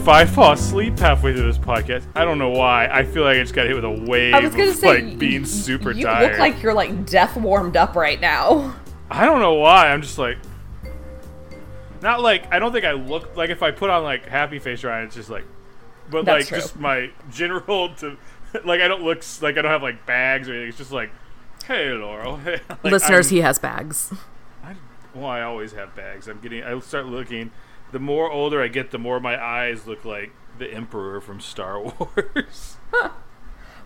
if I fall asleep halfway through this podcast, I don't know why. I feel like I just got hit with a wave. I was gonna of, say, like being y- super you tired. You look like you're like death warmed up right now. I don't know why. I'm just like, not like I don't think I look like if I put on like happy face Ryan, it's just like, but That's like true. just my general to like I don't look like I don't have like bags or anything. It's just like, hey Laurel, hey. Like, Listeners, I'm- he has bags. I, well, I always have bags. I'm getting. I start looking. The more older I get, the more my eyes look like the Emperor from Star Wars.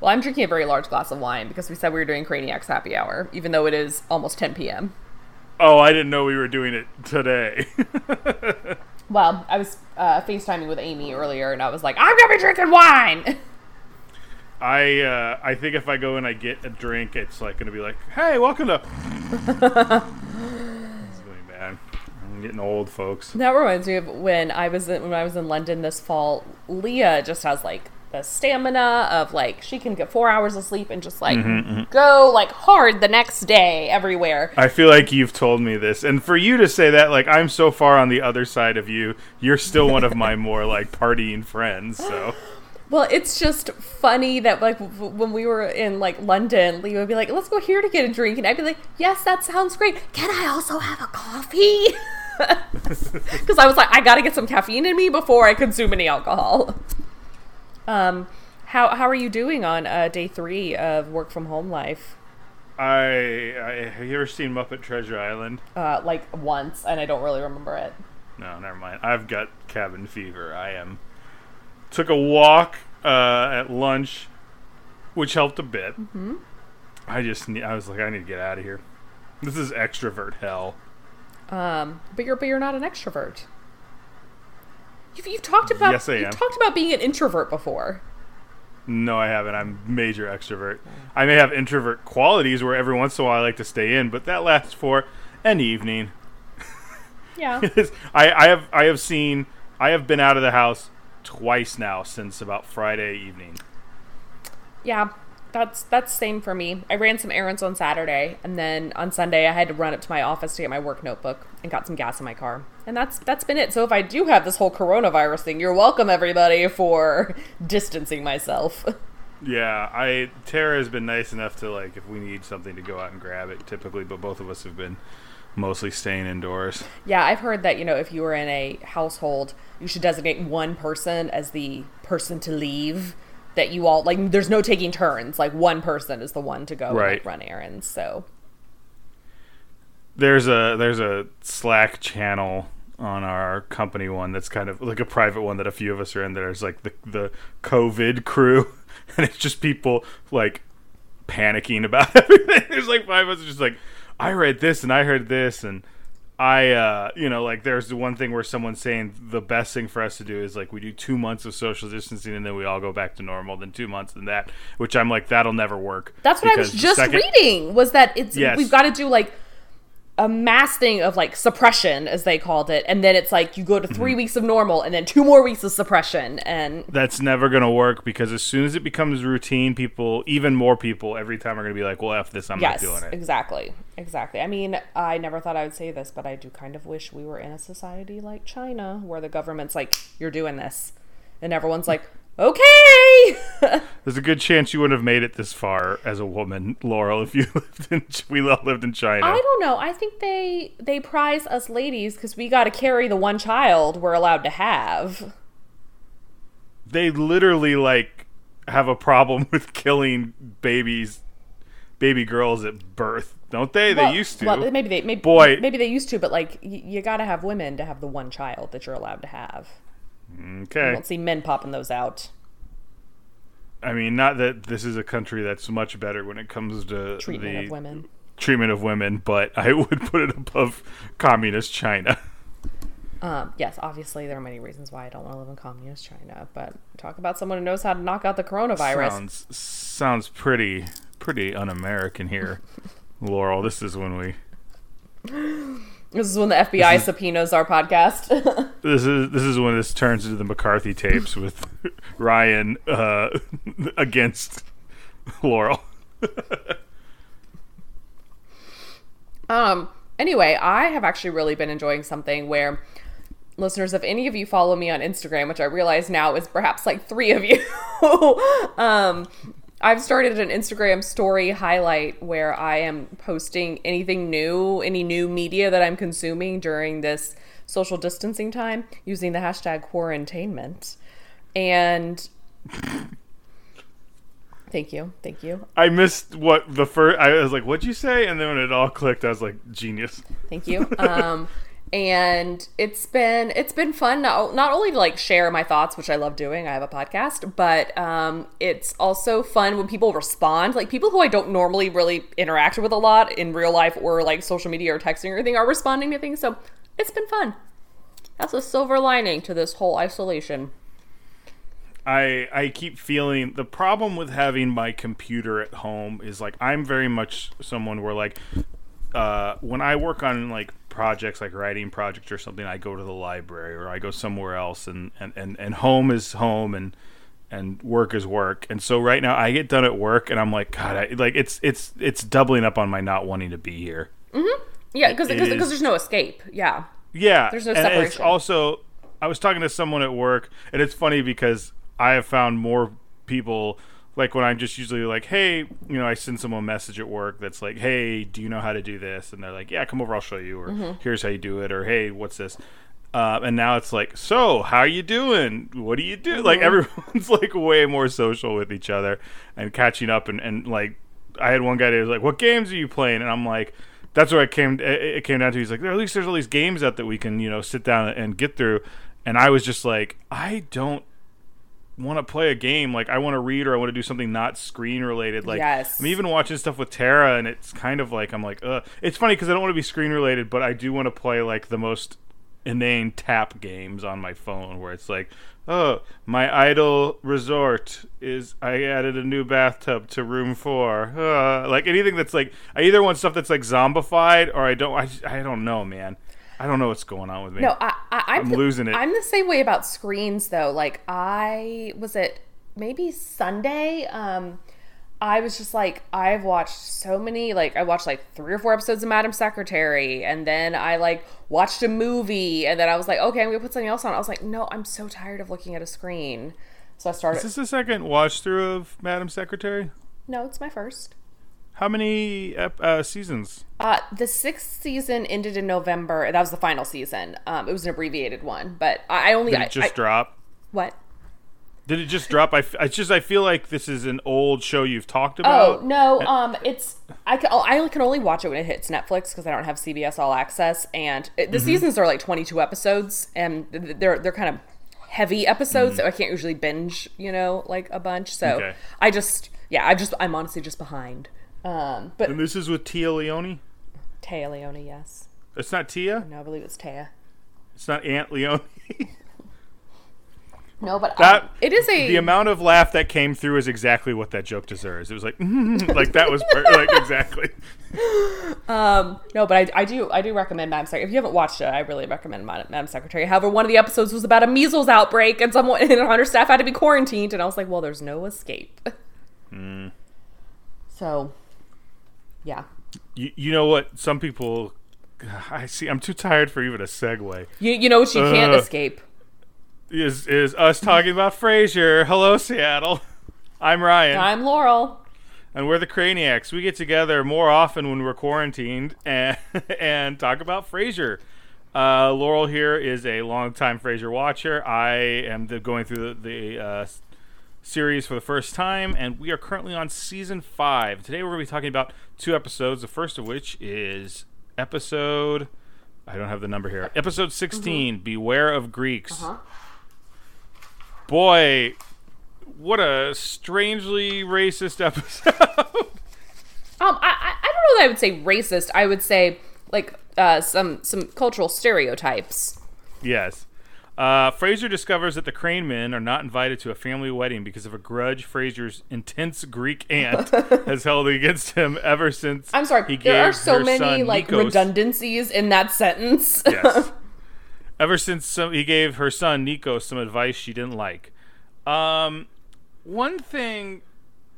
Well, I'm drinking a very large glass of wine because we said we were doing Craniacs happy hour, even though it is almost 10 p.m. oh, I didn't know we were doing it today. Well, I was uh, FaceTiming with Amy earlier, and I was like, I'm gonna be drinking wine. I uh, I think if I go and I get a drink, it's like going to be like, hey, welcome to. it's really bad. I'm getting old, folks. that reminds me of when I was in, when I was in London this fall. Leah just has like the stamina of like she can get four hours of sleep and just like mm-hmm, mm-hmm. go like hard the next day everywhere. I feel like you've told me this, and for you to say that, like I'm so far on the other side of you, you're still one of my more like partying friends. So Well, it's just funny that like w- when we were in like London, Leah would be like, "Let's go here to get a drink," and I'd be like, "Yes, that sounds great. Can I also have a coffee?" Because I was like, I gotta get some caffeine in me before I consume any alcohol. Um, how how are you doing on uh, day three of work from home life? I, I have you ever seen Muppet Treasure Island? Uh, like once, and I don't really remember it. No, never mind. I've got cabin fever. I am. Took a walk uh, at lunch, which helped a bit. Mm-hmm. I just need, I was like, I need to get out of here. This is extrovert hell. Um, but you're but you're not an extrovert. You've, you've talked about Yes, I you've am. talked about being an introvert before. No, I haven't. I'm major extrovert. I may have introvert qualities where every once in a while I like to stay in, but that lasts for an evening. Yeah. I, I have I have seen I have been out of the house twice now since about Friday evening. Yeah, that's that's same for me. I ran some errands on Saturday, and then on Sunday I had to run up to my office to get my work notebook and got some gas in my car, and that's that's been it. So if I do have this whole coronavirus thing, you're welcome everybody for distancing myself. Yeah, I Tara has been nice enough to like if we need something to go out and grab it typically, but both of us have been mostly staying indoors. yeah, I've heard that you know if you were in a household, you should designate one person as the person to leave. That you all like, there's no taking turns. Like one person is the one to go and, like, run errands. So There's a there's a Slack channel on our company one that's kind of like a private one that a few of us are in. There's like the the COVID crew, and it's just people like panicking about everything. There's like five of us just like, I read this and I heard this and I uh you know like there's the one thing where someone's saying the best thing for us to do is like we do two months of social distancing and then we all go back to normal. Then two months and that, which I'm like that'll never work. That's what I was just second- reading. Was that it's Yes. we've got to do like a mass thing of like suppression, as they called it, and then it's like you go to 3 Mm-hmm. weeks of normal, and then two more weeks of suppression, and that's never going to work because as soon as it becomes routine, people, even more people, every time are going to be like, "Well, f this, I'm yes, not doing it." exactly, exactly. I mean, I never thought I would say this, but I do kind of wish we were in a society like China, where the government's like, "You're doing this," and everyone's like, "Okay." There's a good chance you wouldn't have made it this far as a woman, Laurel, if you lived in we all lived in China. I don't know. I think they they prize us ladies because we got to carry the one child we're allowed to have. They literally like have a problem with killing babies, baby girls at birth, don't they? Well- they used to. Well, maybe they maybe Boy. maybe they used to, but like y- you got to have women to have the one child that you're allowed to have. I okay. don't see men popping those out. I mean, not that this is a country that's much better when it comes to Treatment the of women. treatment of women, but I would put it above communist China. Um, yes, obviously there are many reasons why I don't want to live in communist China, but talk about someone who knows how to knock out the coronavirus. Sounds sounds pretty pretty un-American here, Laurel. This is when we This is when the FBI subpoenas our podcast. this is this is when this turns into the McCarthy tapes with Ryan uh, against Laurel. Um, anyway, I have actually really been enjoying something where listeners, if any of you follow me on Instagram, which I realize now is perhaps like three of you, um, I've started an Instagram story highlight where I am posting anything new, any new media that I'm consuming during this social distancing time using the hashtag quarantainment. And thank you. Thank you. I missed what the first. I was like, "What'd you say?" And then when it all clicked, I was like, "Genius." Thank you. Um, and it's been it's been fun not, not only to like share my thoughts which i love doing i have a podcast but um, it's also fun when people respond. Like people who i don't normally really interact with a lot in real life or like social media or texting or anything are responding to things. So it's been fun. That's a silver lining to this whole isolation. I I keep feeling the problem with having my computer at home is like I'm very much someone where like uh, when I work on like projects like writing projects or something, I go to the library or I go somewhere else, and and and, and home is home and and work is work. And so right now I get done at work and I'm like, God, I, like it's it's it's doubling up on my not wanting to be here. Mm-hmm. Yeah, because because there's no escape. Yeah. Yeah. There's no and separation. It's also, I was talking to someone at work, and it's funny because I have found more people like when I'm just usually like, hey, you know, I send someone a message at work that's like, hey, do you know how to do this? And they're like, yeah, come over, I'll show you, or Mm-hmm. here's how you do it, or hey, what's this? Uh, and now it's like, so how are you doing? What do you do? Like Mm-hmm. everyone's like way more social with each other and catching up, and, and like I had one guy that was like, what games are you playing? And I'm like. That's what it came. It came down to. He's like, at least there's all these games out that we can, you know, sit down and get through. And I was just like, I don't want to play a game. Like I want to read or I want to do something not screen related. Like Yes. I'm even watching stuff with Tara, and it's kind of like I'm like, uh. It's funny because I don't want to be screen related, but I do want to play like the most inane tap games on my phone, where it's like, oh, my idle resort is I added a new bathtub to room four. Uh, like anything that's like I either want stuff that's like zombified or I don't. I, I don't know, man. I don't know what's going on with me. No, I, I I'm, I'm losing it. I'm the same way about screens though. Like I was it maybe Sunday. Um, I was just like I've watched so many. Like I watched like three or four episodes of Madam Secretary, and then I like watched a movie, and then I was like, okay, I'm gonna put something else on. I was like, no, I'm so tired of looking at a screen. So I started. Is this the second watch through of Madam Secretary? no, it's my first. How many uh, seasons? Uh, the sixth season ended in November. That was the final season. Um, it was an abbreviated one, but I, only Did it just I- drop? what? Did it just drop? I, f- I just I feel like this is an old show you've talked about. Oh no, um, it's I can I can only watch it when it hits Netflix because I don't have CBS All Access, and it, Mm-hmm. the seasons are like twenty two episodes, and they're they're kind of heavy episodes, so I can't usually binge, you know, like a bunch. So Mm. Okay. I just yeah, I just I'm honestly just behind. Um, but And this is with Tia Leoni. Tia Leoni, yes, It's not Tia. no, I believe it's Taya. It's not Aunt Leone. No, but That- um, it is a the amount of laugh that came through is exactly what that joke deserves. It was like, like that was per- like exactly. Um, no, but I, I do I do recommend Madam Secretary. If you haven't watched it, I really recommend Madam, Secretary. However, one of the episodes was about a measles outbreak, and someone and her staff had to be quarantined, and I was like, well, there's no escape. So, yeah, You, you know what? Some people. I see. I'm too tired for even a segue. you you know what you can't Uh. escape. Is is us talking about Frasier? Hello, Seattle. I'm Ryan. I'm Laurel. and we're the Craniacs. We get together more often when we're quarantined and and talk about Frasier. Uh, Laurel here is a longtime Frasier watcher. I am the, going through the, the uh, series for the first time, and we are currently on season five. Today we're going to be talking about two episodes. The first of which is episode. I don't have the number here. Episode 16. Beware of Greeks. Boy, what a strangely racist episode. Um, I, I I don't know that I would say racist. I would say like uh some some cultural stereotypes. Yes. Uh, Frasier discovers that the Crane men are not invited to a family wedding because of a grudge Frasier's intense Greek aunt has held against him ever since. I'm sorry, he there are so many like Nikos- redundancies in that sentence. Yes. ever since some, he gave her son Nico some advice she didn't like. Um, one thing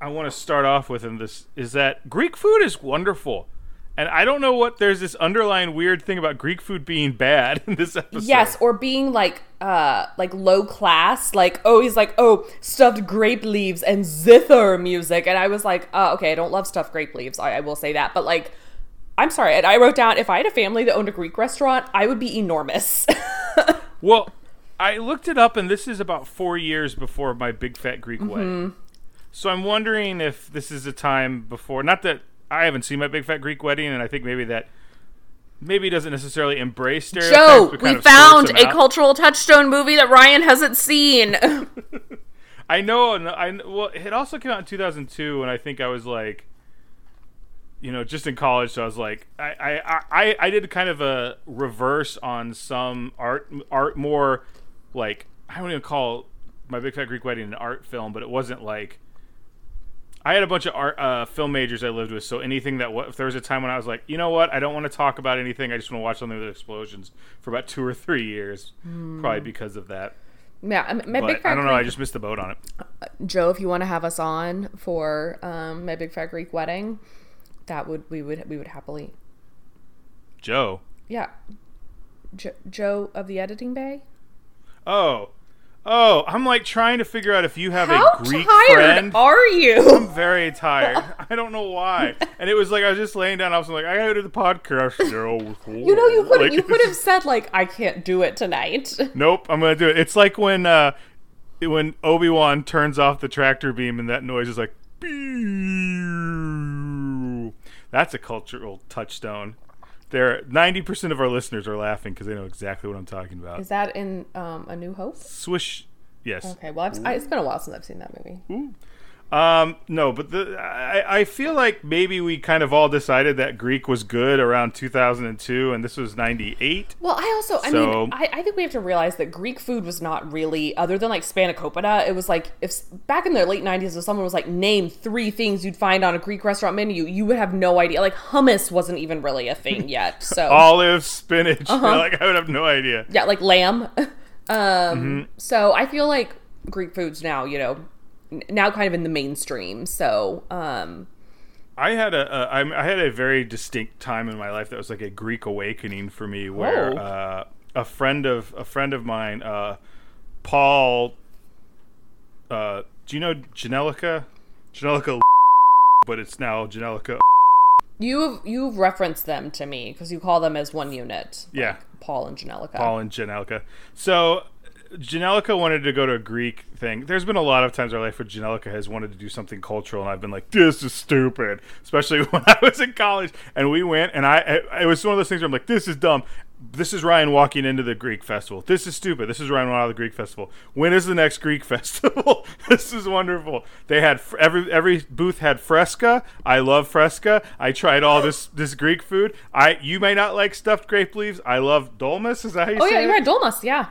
I want to start off with in this is that Greek food is wonderful. And I don't know what there's this underlying weird thing about Greek food being bad in this episode. Yes, or being like uh like low class, like oh he's like oh stuffed grape leaves and zither music, and I was like uh, okay I don't love stuffed grape leaves, I, I will say that, but like I'm sorry, and I wrote down if I had a family that owned a Greek restaurant, I would be enormous. Well, I looked it up, and this is about four years before my big fat Greek Mm-hmm. wedding. So I'm wondering if this is a time before. Not that I haven't seen my big fat Greek wedding, and I think maybe that maybe doesn't necessarily embrace stereotypes. Joe, we found a out. cultural touchstone movie that Ryan hasn't seen. I know. and I well, it also came out in 2002, and I think I was like, you know, just in college. So I was like, I I I, I did kind of a reverse on some art art more like I don't even call my Big Fat Greek Wedding an art film, but it wasn't like. I had a bunch of art uh, film majors I lived with, so anything that if there was a time when I was like, you know what, I don't want to talk about anything, I just want to watch something with explosions for about two or three years, probably because of that. yeah, I mean, my But big fat I don't know, I just missed the boat on it. Joe, if you want to have us on for um, my big fat Greek wedding, that would we would we would happily. Joe. Yeah, jo- Joe of the editing bay. Oh, oh, I'm like trying to figure out if you have How a Greek tired friend. are you? I'm very tired. I don't know why. And it was like I was just laying down. I was like, I gotta do the podcast. You know, you could Like, you could have said like, I can't do it tonight. Nope, I'm gonna do it. It's like when uh, when Obi Wan turns off the tractor beam and that noise is like. That's a cultural touchstone. There, ninety percent of our listeners are laughing because they know exactly what I'm talking about. Is that in um, A New Hope? Swish, yes. Okay, well, I've, I, it's been a while since I've seen that movie. Um, no, but the I, I feel like maybe we kind of all decided that Greek was good around 2002, and this was 98. Well, I also, I So- mean, I, I think we have to realize that Greek food was not really, other than like spanakopita, it was like if back in the late '90s, if someone was like, name three things you'd find on a Greek restaurant menu, you would have no idea. Like hummus wasn't even really a thing yet. So Olive, spinach. Uh-huh. Like I would have no idea. yeah, like lamb. um, Mm-hmm. so I feel like Greek foods now, you know, now kind of in the mainstream. So um, I had a, a I, I had a very distinct time in my life that was like a Greek awakening for me, where Oh. uh, a friend of a friend of mine, uh, Paul. Uh, do you know Janelica? Janelica, but it's now Janelica. you've you've referenced them to me because you call them as one unit. Yeah. Paul and Janelica. Paul and Janelica. So Janelica wanted to go to a Greek thing. There's been a lot of times in our life where Janelica has wanted to do something cultural, and I've been like, "This is stupid." Especially when I was in college, and we went, and I it, was one of those things where I'm like, "This is dumb." This is Ryan walking into the Greek festival. This is stupid. This is Ryan walking out of the Greek festival. When is the next Greek festival? this is wonderful. They had fr- every every booth had fresca. I love fresca. I tried all this this Greek food. I you may not like stuffed grape leaves. I love dolmas. Is that how you Oh say yeah, it? you're at Dolmas. Yeah.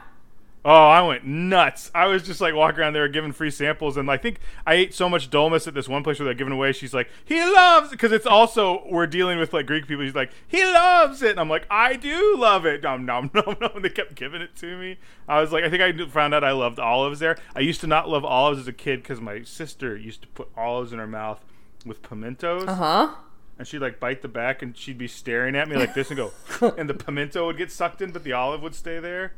Oh, I went nuts. I was just like walking around there giving free samples, and I think I ate so much dolmas at this one place where they're giving away. She's like, he loves because it's also we're dealing with like Greek people. He's like, he loves it, and I'm like, I do love it. Nom nom nom nom. And they kept giving it to me. I was like, I think I found out I loved olives there. I used to not love olives as a kid because my sister used to put olives in her mouth with pimentos Uh huh. and she'd like bite the back and she'd be staring at me like this and go and the pimento would get sucked in but the olive would stay there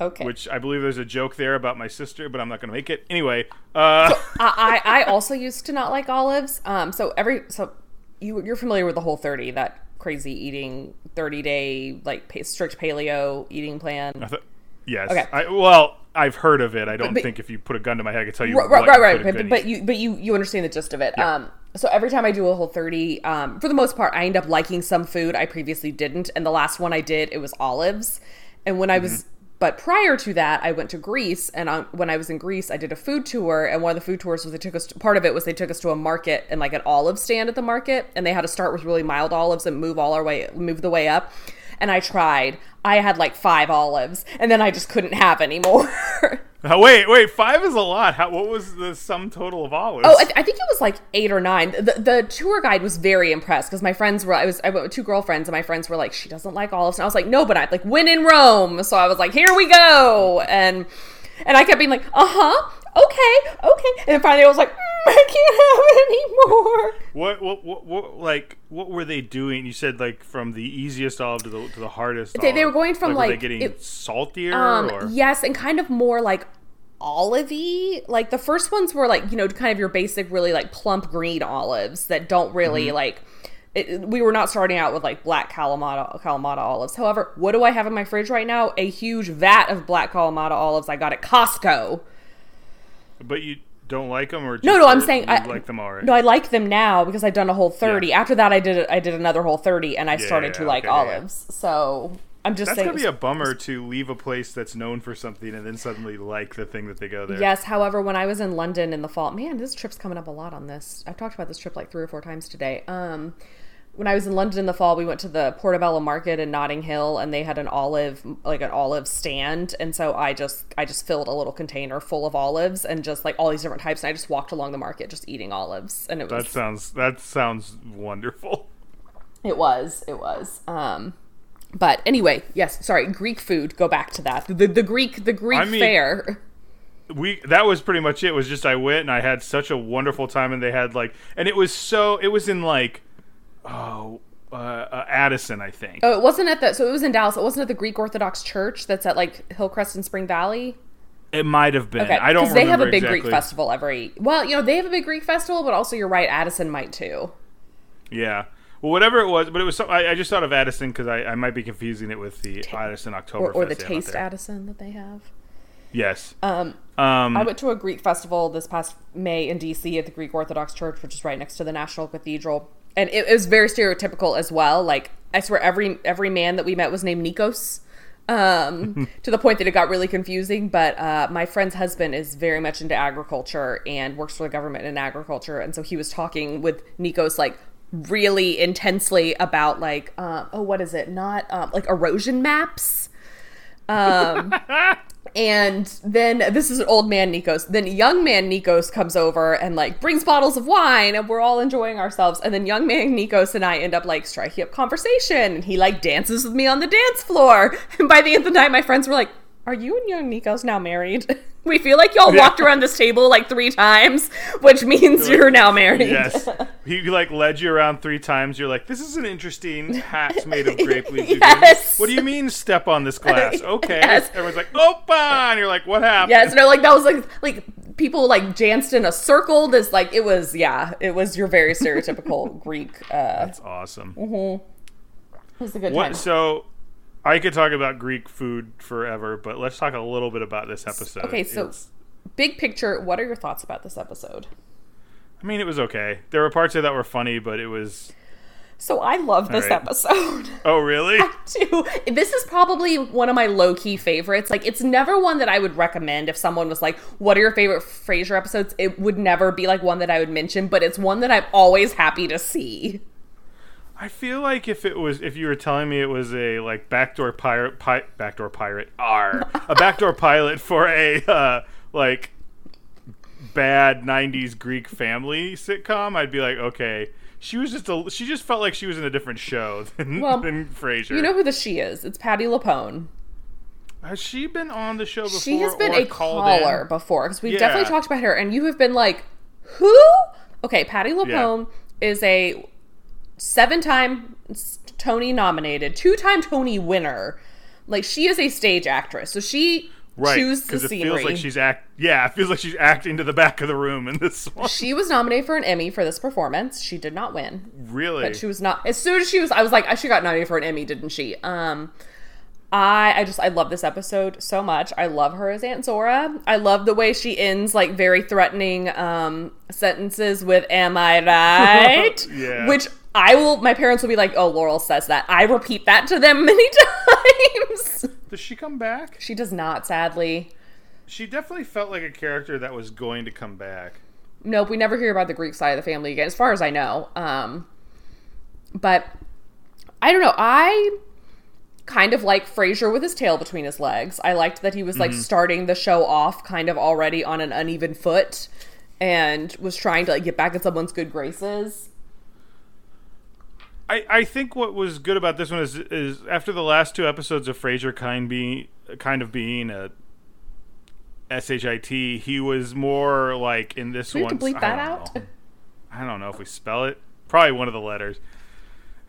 Okay. which i believe there's a joke there about my sister but i'm not gonna make it anyway uh I, I I also used to not like olives. Um, so every so you you're familiar with the whole thirty that crazy eating thirty day like strict paleo eating plan. Thought- yes Okay. I, well i've heard of it i don't but- think if you put a gun to my head i could tell you Right, what right, right. put But, but, you but you you understand the gist of it. Yeah. Um, so every time I do a whole thirty, um, for the most part, I end up liking some food I previously didn't, and the last one I did it was olives, and when I was. Mm-hmm. But prior to that, I went to Greece, and when I was in Greece, I did a food tour. And one of the food tours was they took us. To, part of it was they took us to a market and like an olive stand at the market, and they had to start with really mild olives and move all our way, move the way up. And I tried. I had like five olives, and then I just couldn't have any more. Wait wait five is a lot How, what was the sum total of olives Oh, I, th- I think it was like eight or nine. The, the tour guide was very impressed because my friends were. I was. I went with two girlfriends, and my friends were like, "She doesn't like olives," and I was like, "No, but I like when in Rome." So I was like, "Here we go," and and I kept being like, "Uh huh, okay, okay," and finally I was like, mm, I can't have any more. What, what what what like what were they doing? You said like from the easiest olive to the to the hardest. They- they were going from, were they like, getting it- saltier Um, or yes, and kind of more like olivey. Like the first ones were like you know kind of your basic, really like plump green olives that don't really Mm-hmm. like. It, we were not starting out with like black Kalamata Kalamata olives. However, what do I have in my fridge right now? A huge vat of black Kalamata olives I got at Costco. but you don't like them or just No, no, I'm saying I like them already. No, I like them now because I've done a whole thirty. Yeah. After that, I did I did another whole thirty, and I started to yeah, like okay, yeah, yeah. olives. So I'm just That's saying. gonna be a bummer to leave a place that's known for something and then suddenly like the thing that they go there. Yes, however, when I was in London in the fall, man, this trip's coming up a lot on this. I've talked about this trip like three or four times today. Um, when I was in London in the fall, we went to the Portobello Market in Notting Hill, and they had an olive, like an olive stand, and so I just, I just filled a little container full of olives and just like all these different types, and I just walked along the market just eating olives, and it was, That sounds that sounds wonderful. it was, it was. Um, but anyway, yes, sorry, Greek food. Go back to that. The the Greek the Greek I mean- fair. we that was pretty much it. it was just I went and I had such a wonderful time and they had like and it was so it was in like oh uh, uh, Addison I think Oh, it wasn't at the. So it was in Dallas. It wasn't at the Greek Orthodox Church that's at like Hillcrest and Spring Valley. it might have been Okay, I don't because they have a big exactly. Greek festival every. Well, you know they have a big Greek festival, but also you're right, Addison might too. yeah well whatever it was but it was so, I, I just thought of Addison because I, I might be confusing it with the Addison October Or, or the Taste Addison that they have. yes Um, um I went to a Greek festival this past May in DC at the Greek Orthodox Church, which is right next to the National Cathedral, and it, it was very stereotypical as well. Like I swear, every every man that we met was named Nikos. Um, to the point that it got really confusing. But uh, my friend's husband is very much into agriculture and works for the government in agriculture, and so he was talking with Nikos like really intensely about like uh, oh what is it not um, like erosion maps um and then this is an old man Nikos. Then young man Nikos comes over and like brings bottles of wine, and we're all enjoying ourselves. And then young man Nikos and I end up like striking up conversation, and he like dances with me on the dance floor. And by the end of the night, my friends were like, "Are you and young Nikos now married?" we feel like y'all Yeah. walked around this table like three times, which means you're now married. yes he like led you around three times you're like this is an interesting hat made of grape leaves Yes. what do you mean step on this glass okay Yes. everyone's like opa and you're like what happened Yes, no, like that was like like people like danced in a circle. This like it was yeah, it was your very stereotypical Greek. Uh, that's awesome it was a good What? time. So, I could talk about Greek food forever, but let's talk a little bit about this episode. Okay, so It's- big picture, what are your thoughts about this episode? I mean, it was okay. There were parts of that were funny, but it was. So I love this right. episode. Oh, really? I do. This is probably one of my low key favorites. Like, it's never one that I would recommend if someone was like, "What are your favorite Frasier episodes?" It would never be like one that I would mention, but it's one that I'm always happy to see. I feel like if it was, if you were telling me it was a like backdoor pirate, pi- backdoor pirate, R, a backdoor pilot for a uh, like bad '90s Greek family sitcom, I'd be like, okay. She was just a. She just felt like she was in a different show than, Well, than Frasier. You know who the she is? It's Patti LuPone. Has she been on the show before? She has been a caller in? before because we've Yeah. definitely talked about her, and you have been like, "Who?" Okay, Patti LuPone is a seven-time Tony nominated, two-time Tony winner. Like she is a stage actress, so she Right, chews the it scenery. feels like she's act. Yeah, it feels like she's acting to the back of the room in this one. she was nominated for an Emmy for this performance. She did not win. Really? But she was not. As soon as she was, I was like, she got nominated for an Emmy, didn't she? Um, I I just I love this episode so much. I love her as Aunt Zora. I love the way she ends like very threatening um sentences with "Am I right?" Yeah. Which I will. My parents will be like, "Oh, Laurel says that." I repeat that to them many times. Does she come back? She does not, sadly. She definitely felt like a character that was going to come back. Nope, we never hear about the Greek side of the family again, as far as I know. Um, but I don't know. I kind of like Frasier with his tail between his legs. I liked that he was like starting the show off kind of already on an uneven foot and was trying to like get back in someone's good graces. I, I think what was good about this one is is after the last two episodes of Frasier kind being kind of being a S H I T. He was more like in this one. bleep I that don't out? know. I don't know if we spell it. Probably one of the letters.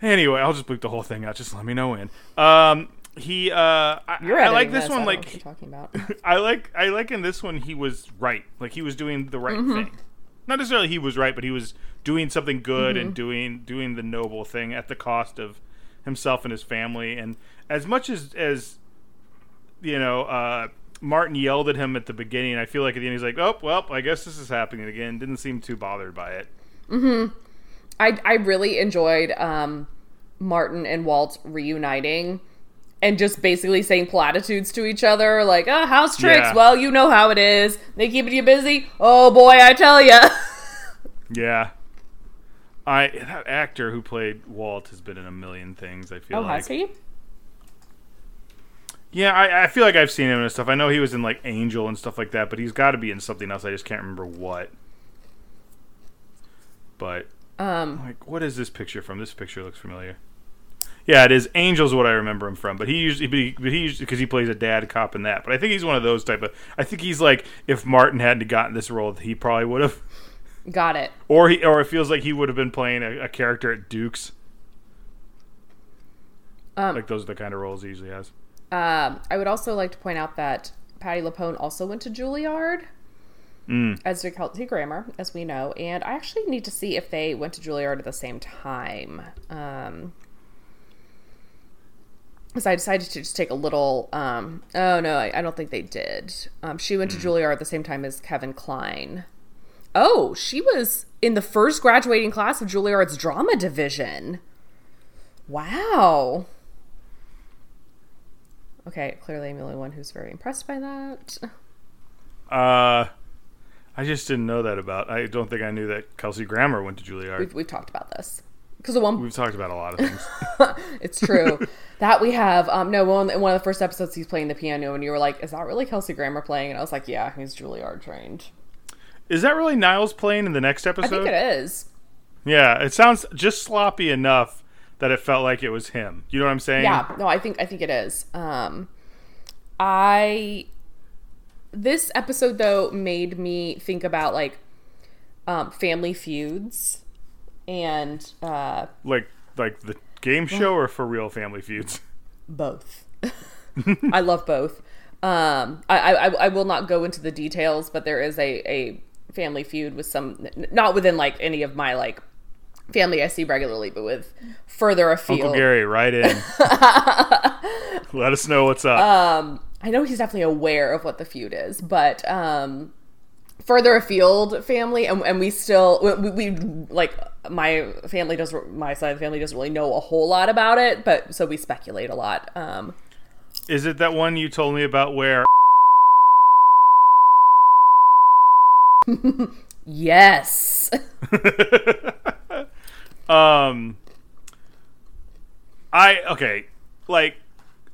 Anyway, I'll just bleep the whole thing out. Just let me know when. Um, he. Uh, I, I like editing this one. Like talking about. I like I like in this one he was right. Like he was doing the right Mm-hmm. thing. Not necessarily he was right, but he was doing something good Mm-hmm. and doing doing the noble thing at the cost of himself and his family. And as much as as you know, uh, Martin yelled at him at the beginning, I feel like at the end he's like, "Oh, well, I guess this is happening again." Didn't seem too bothered by it. I I really enjoyed um, Martin and Walt reuniting and just basically saying platitudes to each other, like "Ah, house tricks." Yeah. Well, you know how it is. They keeping you busy. Oh boy, I tell you. Yeah. I that actor who played Walt has been in a million things. I feel oh, like has he? Yeah, I, I feel like I've seen him and stuff. I know he was in like Angel and stuff like that, but he's got to be in something else. I just can't remember what. But Um, like, what is this picture from? This picture looks familiar. Yeah, it is. Angel's what I remember him from, but he usually, but he, but he usually because he plays a dad cop in that. But I think he's one of those type of. I think he's like if Martin hadn't gotten this role, he probably would have, got it. or he, or it feels like he would have been playing a, a character at Duke's. Um, Like those are the kind of roles he usually has. Um, I would also like to point out that Patti LuPone also went to Juilliard, as did Kelsey Grammer, as we know. And I actually need to see if they went to Juilliard at the same time. Um, because I decided to just take a little. Um, oh no, I, I don't think they did. Um, she went to Juilliard at the same time as Kevin Kline. Oh, she was in the first graduating class of Juilliard's drama division. Wow. Okay, clearly I'm the only one who's very impressed by that. Uh, I just didn't know that about. I don't think I knew that Kelsey Grammer went to Juilliard. We've, we've talked about this because the one We've talked about a lot of things. it's true that we have um no one in one of the first episodes he's playing the piano and you were like is that really Kelsey Grammer playing and I was like yeah he's Juilliard trained Is that really Niles playing in the next episode? I think it is Yeah, it sounds just sloppy enough that it felt like it was him. You know what I'm saying? yeah no I think I think it is um I this episode though made me think about like um family feuds and uh Like like the game show or for real family feuds. both. I love both. Um, I, I I will not go into the details, but there is a a family feud with some not within like any of my like family I see regularly, but with further afield. Uncle Gary, right in. Let us know what's up. Um, I know he's definitely aware of what the feud is, but um, further afield family, and, and we still we, we like my family doesn't my side of the family doesn't really know a whole lot about it, but so we speculate a lot. Um, Is it that one you told me about where yes. um I okay, like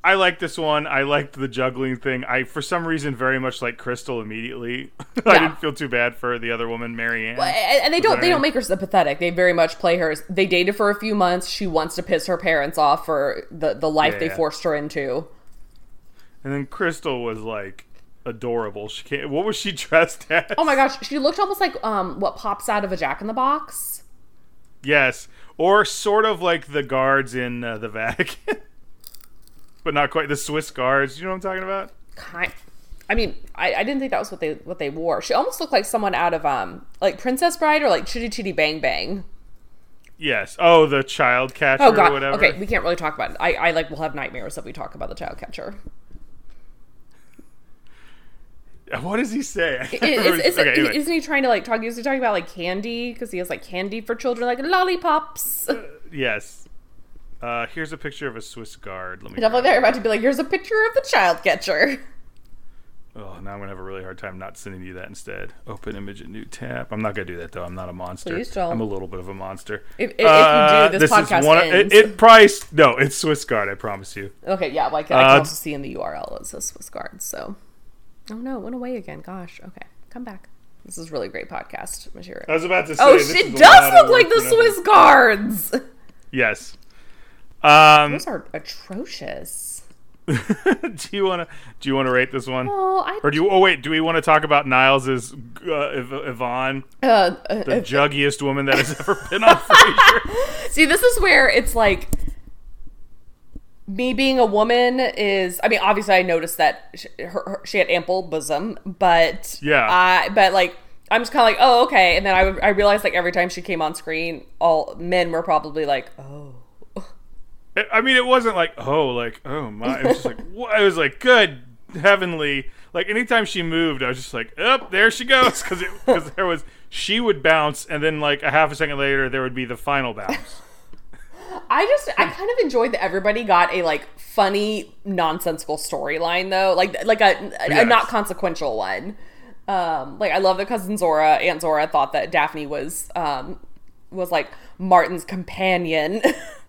I like this one. I liked the juggling thing. I for some reason very much like Crystal immediately. I didn't feel too bad for the other woman, Marianne. and and they don't they Right. don't make her sympathetic. They very much play her. as- They dated for a few months. She wants to piss her parents off for the the life they Yeah. forced her into. And then Crystal was like adorable. She can't. What was she dressed as? Oh my gosh, she looked almost like um what pops out of a Jack in the Box. Yes, or sort of like the guards in uh, the Vatican, but not quite the Swiss guards. You know what I'm talking about? Kind. I mean, I, I didn't think that was what they what they wore. She almost looked like someone out of um like Princess Bride or like Chitty Chitty Bang Bang. Yes. Oh, the child catcher Oh or god. whatever. Okay, we can't really talk about it. I I like will have nightmares if we talk about the child catcher. What does he say? Is, is, is, okay, anyway. isn't he trying to like talk? Is he talking about like candy because he has like candy for children, like lollipops? yes. Uh, here's a picture of a Swiss guard. Let me. Definitely, they're about to be like, "Here's a picture of the child catcher." Oh, now I'm gonna have a really hard time not sending you that instead. Open image and new tab. I'm not gonna do that though. I'm not a monster. Please don't. I'm a little bit of a monster. If- if- if you Uh, do, this podcast is one. ends. It, it probably no. It's Swiss guard. I promise you. Okay, yeah, like I Uh, can also see in the URL it says Swiss Guard. So, oh no, it went away again. Gosh. Okay, come back. This is really great podcast material. I was about to say. oh, this she does look like the. Swiss Guards. Yes. Um, Those are atrocious. do you want to do you want to rate this one? Oh, I Or do you? Oh wait, do we want to talk about Niles's uh, Yv- Yvonne, uh, uh, the juggiest woman that has ever been on Frasier? See, this is where it's like me being a woman is. I mean, obviously, I noticed that she, her, her, she had ample bosom, but Yeah. I but like I'm just kind of like, oh, okay. And then I I realized like every time she came on screen, all men were probably like, oh, I- I mean, it wasn't like oh, like oh my. It was just like what? It was like good heavenly. Like anytime she moved, I was just like, up there she goes, because because there was she would bounce, and then like a half a second later, there would be the final bounce. I just I kind of enjoyed that everybody got a like funny nonsensical storyline though, like like a, a, Yes. not consequential one. Um, like I love that cousin Zora, Aunt Zora thought that Daphne was um was like Martin's companion.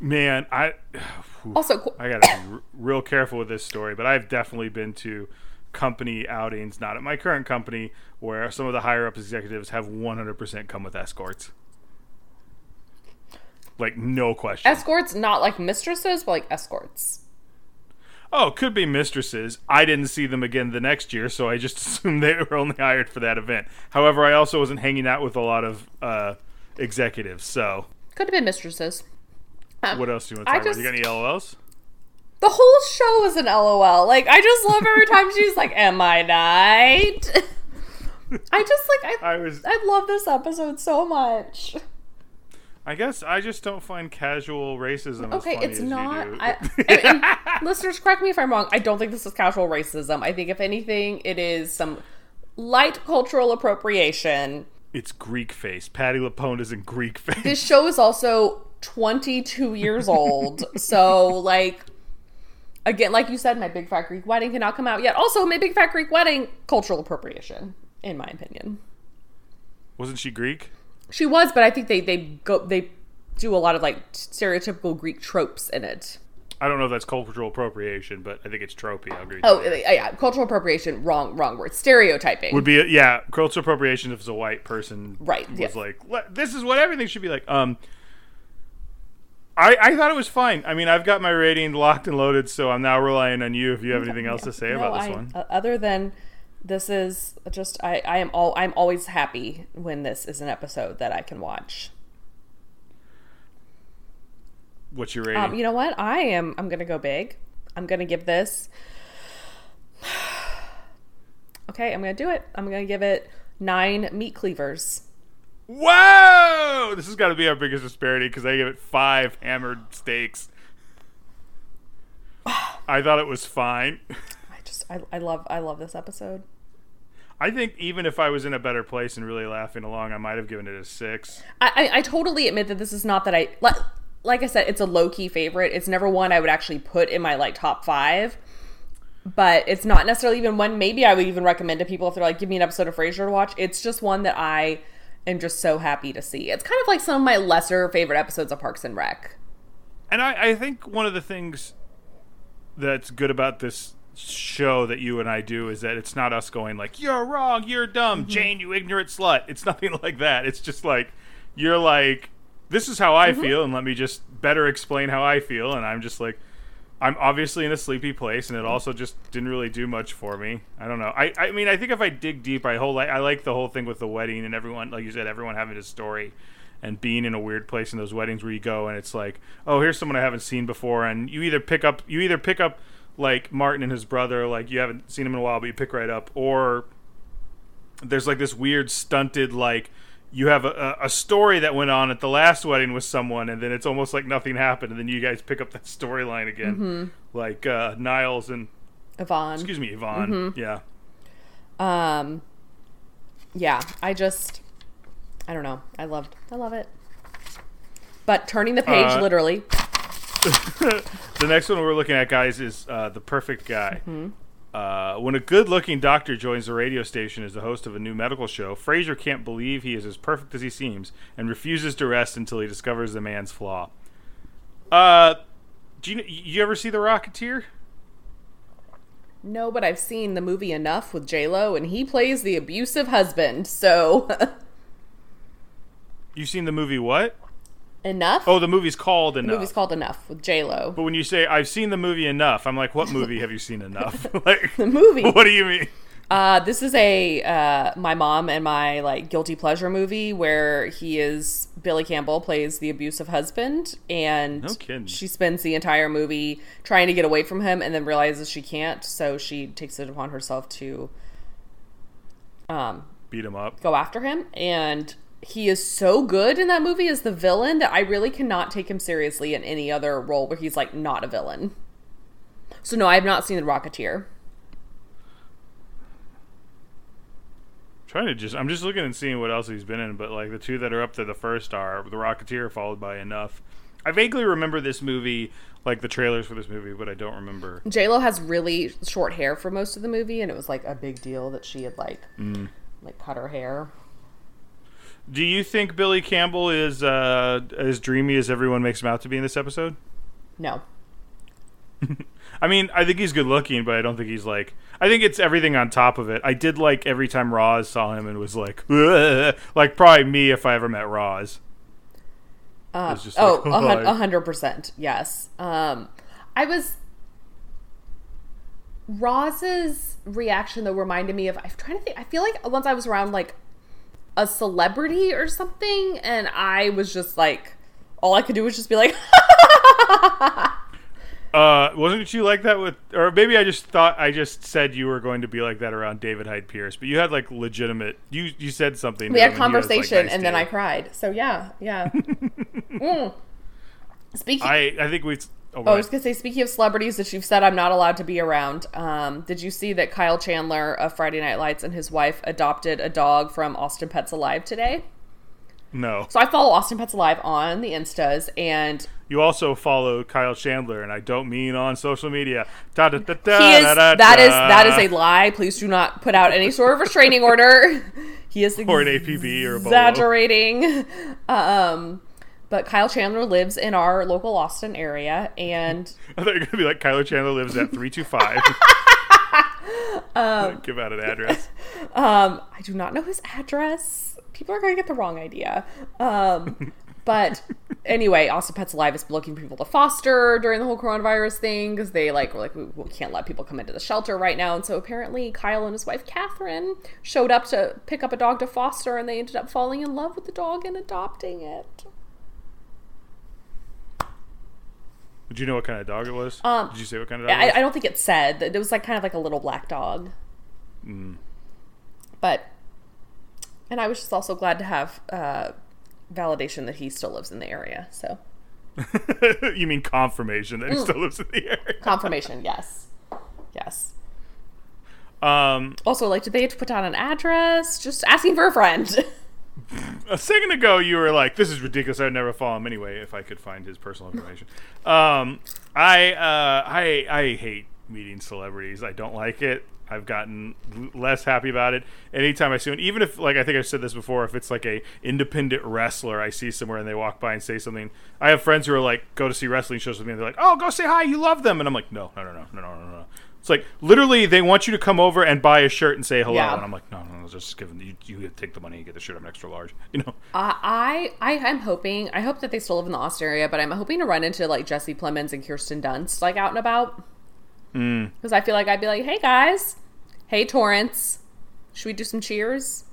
Man, I also, I gotta be r- real careful with this story, but I've definitely been to company outings, not at my current company, where some of the higher up executives have 100% come with escorts. Like no question. escorts not like mistresses, but like escorts. oh, could be mistresses. I didn't see them again the next year, so I just assumed they were only hired for that event. However, I also wasn't hanging out with a lot of uh, executives. So, Could have been mistresses. what else do you want to talk about? just- You got any LOLs? The whole show is an LOL. Like I just love every time she's like, "Am I right?" I just like I I was. I love this episode so much. I guess I just don't find casual racism. as Okay, funny it's not. I, listeners, correct me if I'm wrong. I don't think this is casual racism. I think, if anything, it is some light cultural appropriation. It's Greek face. Patti LuPone is in Greek face. This show is also 22 years old, so like. Again, like you said, my Big Fat Greek Wedding cannot come out yet. Also, my Big Fat Greek Wedding, cultural appropriation, in my opinion. Wasn't she Greek? She was, but I think they they go they do a lot of like stereotypical Greek tropes in it. I don't know if that's cultural appropriation, but I think it's tropey. I'll agree. Oh, yeah, yeah, cultural appropriation. Wrong, wrong word. Stereotyping. would be a, yeah, cultural appropriation if it's a white person Right, was yeah. like this is what everything should be like. Um, I I thought it was fine. I mean, I've got my rating locked and loaded, so I'm now relying on you if you have anything else to say No, about this I- one. uh, other than this is just I, I am all I'm always happy when this is an episode that I can watch. What's your rating? Um, you know what? I am I'm gonna go big. I'm gonna give this Okay, I'm gonna do it. I'm gonna give it nine meat cleavers. Whoa! This has got to be our biggest disparity because I give it five hammered steaks. I thought it was fine. I just I, I love I love this episode. I think even if I was in a better place and really laughing along, I might have given it a six. I, I, I totally admit that this is not that I like. Like I said, it's a low key favorite. It's never one I would actually put in my like top five. But it's not necessarily even one. Maybe I would even recommend to people if they're like, give me an episode of Frasier to watch. It's just one that I am just so happy to see. It's kind of like some of my lesser favorite episodes of Parks and Rec. And I, I think one of the things that's good about this show that you and I do is that it's not us going like you're wrong, you're dumb, mm-hmm. Jane, you ignorant slut. It's nothing like that. It's just like you're like this is how I mm-hmm. feel and let me just better explain how I feel and I'm just like I'm obviously in a sleepy place and it also just didn't really do much for me. I don't know. I, I mean I think if I dig deep I whole I like the whole thing with the wedding and everyone like you said everyone having a story and being in a weird place in those weddings where you go and it's like, oh, here's someone I haven't seen before, and you either pick up, you either pick up like Martin and his brother, like you haven't seen him in a while, but you pick right up, or there's like this weird stunted like you have a, a story that went on at the last wedding with someone, and then it's almost like nothing happened, and then you guys pick up that storyline again, like uh, Niles and Yvonne. excuse me, Yvonne, yeah. Um, yeah, I just, I don't know. I loved, I love it. But turning the page, Uh, literally. the next one we're looking at, guys, is uh, the perfect guy. Mm-hmm. Uh, when a good-looking doctor joins the radio station as the host of a new medical show, Frasier can't believe he is as perfect as he seems and refuses to rest until he discovers the man's flaw. Uh, do you you ever see The Rocketeer? No, but I've seen the movie enough with J Lo, and he plays the abusive husband. So you've seen the movie what? Enough. Oh, the movie's called Enough. the movie's called Enough with J Lo. but when you say I've seen the movie Enough, I'm like, what movie have you seen enough? like The movie. What do you mean? Uh, this is a uh, my mom and my like guilty pleasure movie where he is Billy Campbell plays the abusive husband, and No kidding. she spends the entire movie trying to get away from him, and then realizes she can't, so she takes it upon herself to um, Beat him up. go after him. And he is so good in that movie as the villain that I really cannot take him seriously in any other role where he's like not a villain. So no, I have not seen the Rocketeer. trying to just I'm just looking and seeing what else he's been in, but like the two that are up there, the first are The Rocketeer, followed by Enough. I vaguely remember this movie, like the trailers for this movie, but I don't remember. J Lo has really short hair for most of the movie, and it was like a big deal that she had like mm. like cut her hair. Do you think Billy Campbell is uh, as dreamy as everyone makes him out to be in this episode? No, I mean, I think he's good looking, but I don't think he's like. I think it's everything on top of it. I did like every time Roz saw him and was like, like probably me if I ever met Roz. uh, It's just oh, like, a hundred percent, yes. Um, I was Roz's reaction though reminded me of. I'm trying to think. I feel like once I was around like a celebrity or something, and I was just like, all I could do was just be like, Uh, wasn't you like that with, or maybe I just thought I just said you were going to be like that around David Hyde Pierce, but you had like legitimate. You you said something. we had him and like, conversation, nice and then. I cried. So yeah, yeah. Mm. Speaking. I I think we. Oh, Oh, I was gonna say, speaking of celebrities that you've said I'm not allowed to be around, um, did you see that Kyle Chandler of Friday Night Lights and his wife adopted a dog from Austin Pets Alive today? no. So I follow Austin Pets Alive on the Instas, and You also follow Kyle Chandler, and I don't mean on social media. Da, da, da, is that is that is a lie. Please do not put out any sort of restraining order. He is or an APB or exaggerating. Um, but Kyle Chandler lives in our local Austin area, and I thought you were gonna be like Kyle Chandler lives at three two five. Give out an address. Um, I do not know his address. People are going to get the wrong idea. Um, but anyway, Austin Pets Alive is looking for people to foster during the whole coronavirus thing because they like were like we, we can't let people come into the shelter right now, and so apparently Kyle and his wife Catherine showed up to pick up a dog to foster, and they ended up falling in love with the dog and adopting it. Did you know what kind of dog it was? Um, Did you say what kind of dog? I? I don't think it said. It was like kind of like a little black dog. Mm. But, and I was just also glad to have uh, validation that he still lives in the area. So you mean confirmation Mm. that he still lives in the area? confirmation, yes, yes. Um, Also, like, did they have to put down an address? Just asking for a friend. a second ago, you were like, "This is ridiculous. I would never follow him anyway if I could find his personal information." Um, I uh, I I hate meeting celebrities. I don't like it. I've gotten l- less happy about it. Anytime I see one, even if like I think I've said this before, if it's like a independent wrestler I see somewhere and they walk by and say something, I have friends who are like go to see wrestling shows with me and they're like, "Oh, go say hi. You love them," and I'm like, "No, no, no, no, no, no, no, no." It's like literally they want you to come over and buy a shirt and say hello, Yeah. and I'm like, "No, no, no just give them. You, you take the money and get the shirt. I'm extra large." You know. Uh, I I am hoping. I hope that they still live in the Austin area, but I'm hoping to run into like Jesse Plemons and Kirsten Dunst like out and about. Hmm. Because I feel like I'd be like, "Hey guys, hey Torrance, should we do some cheers?"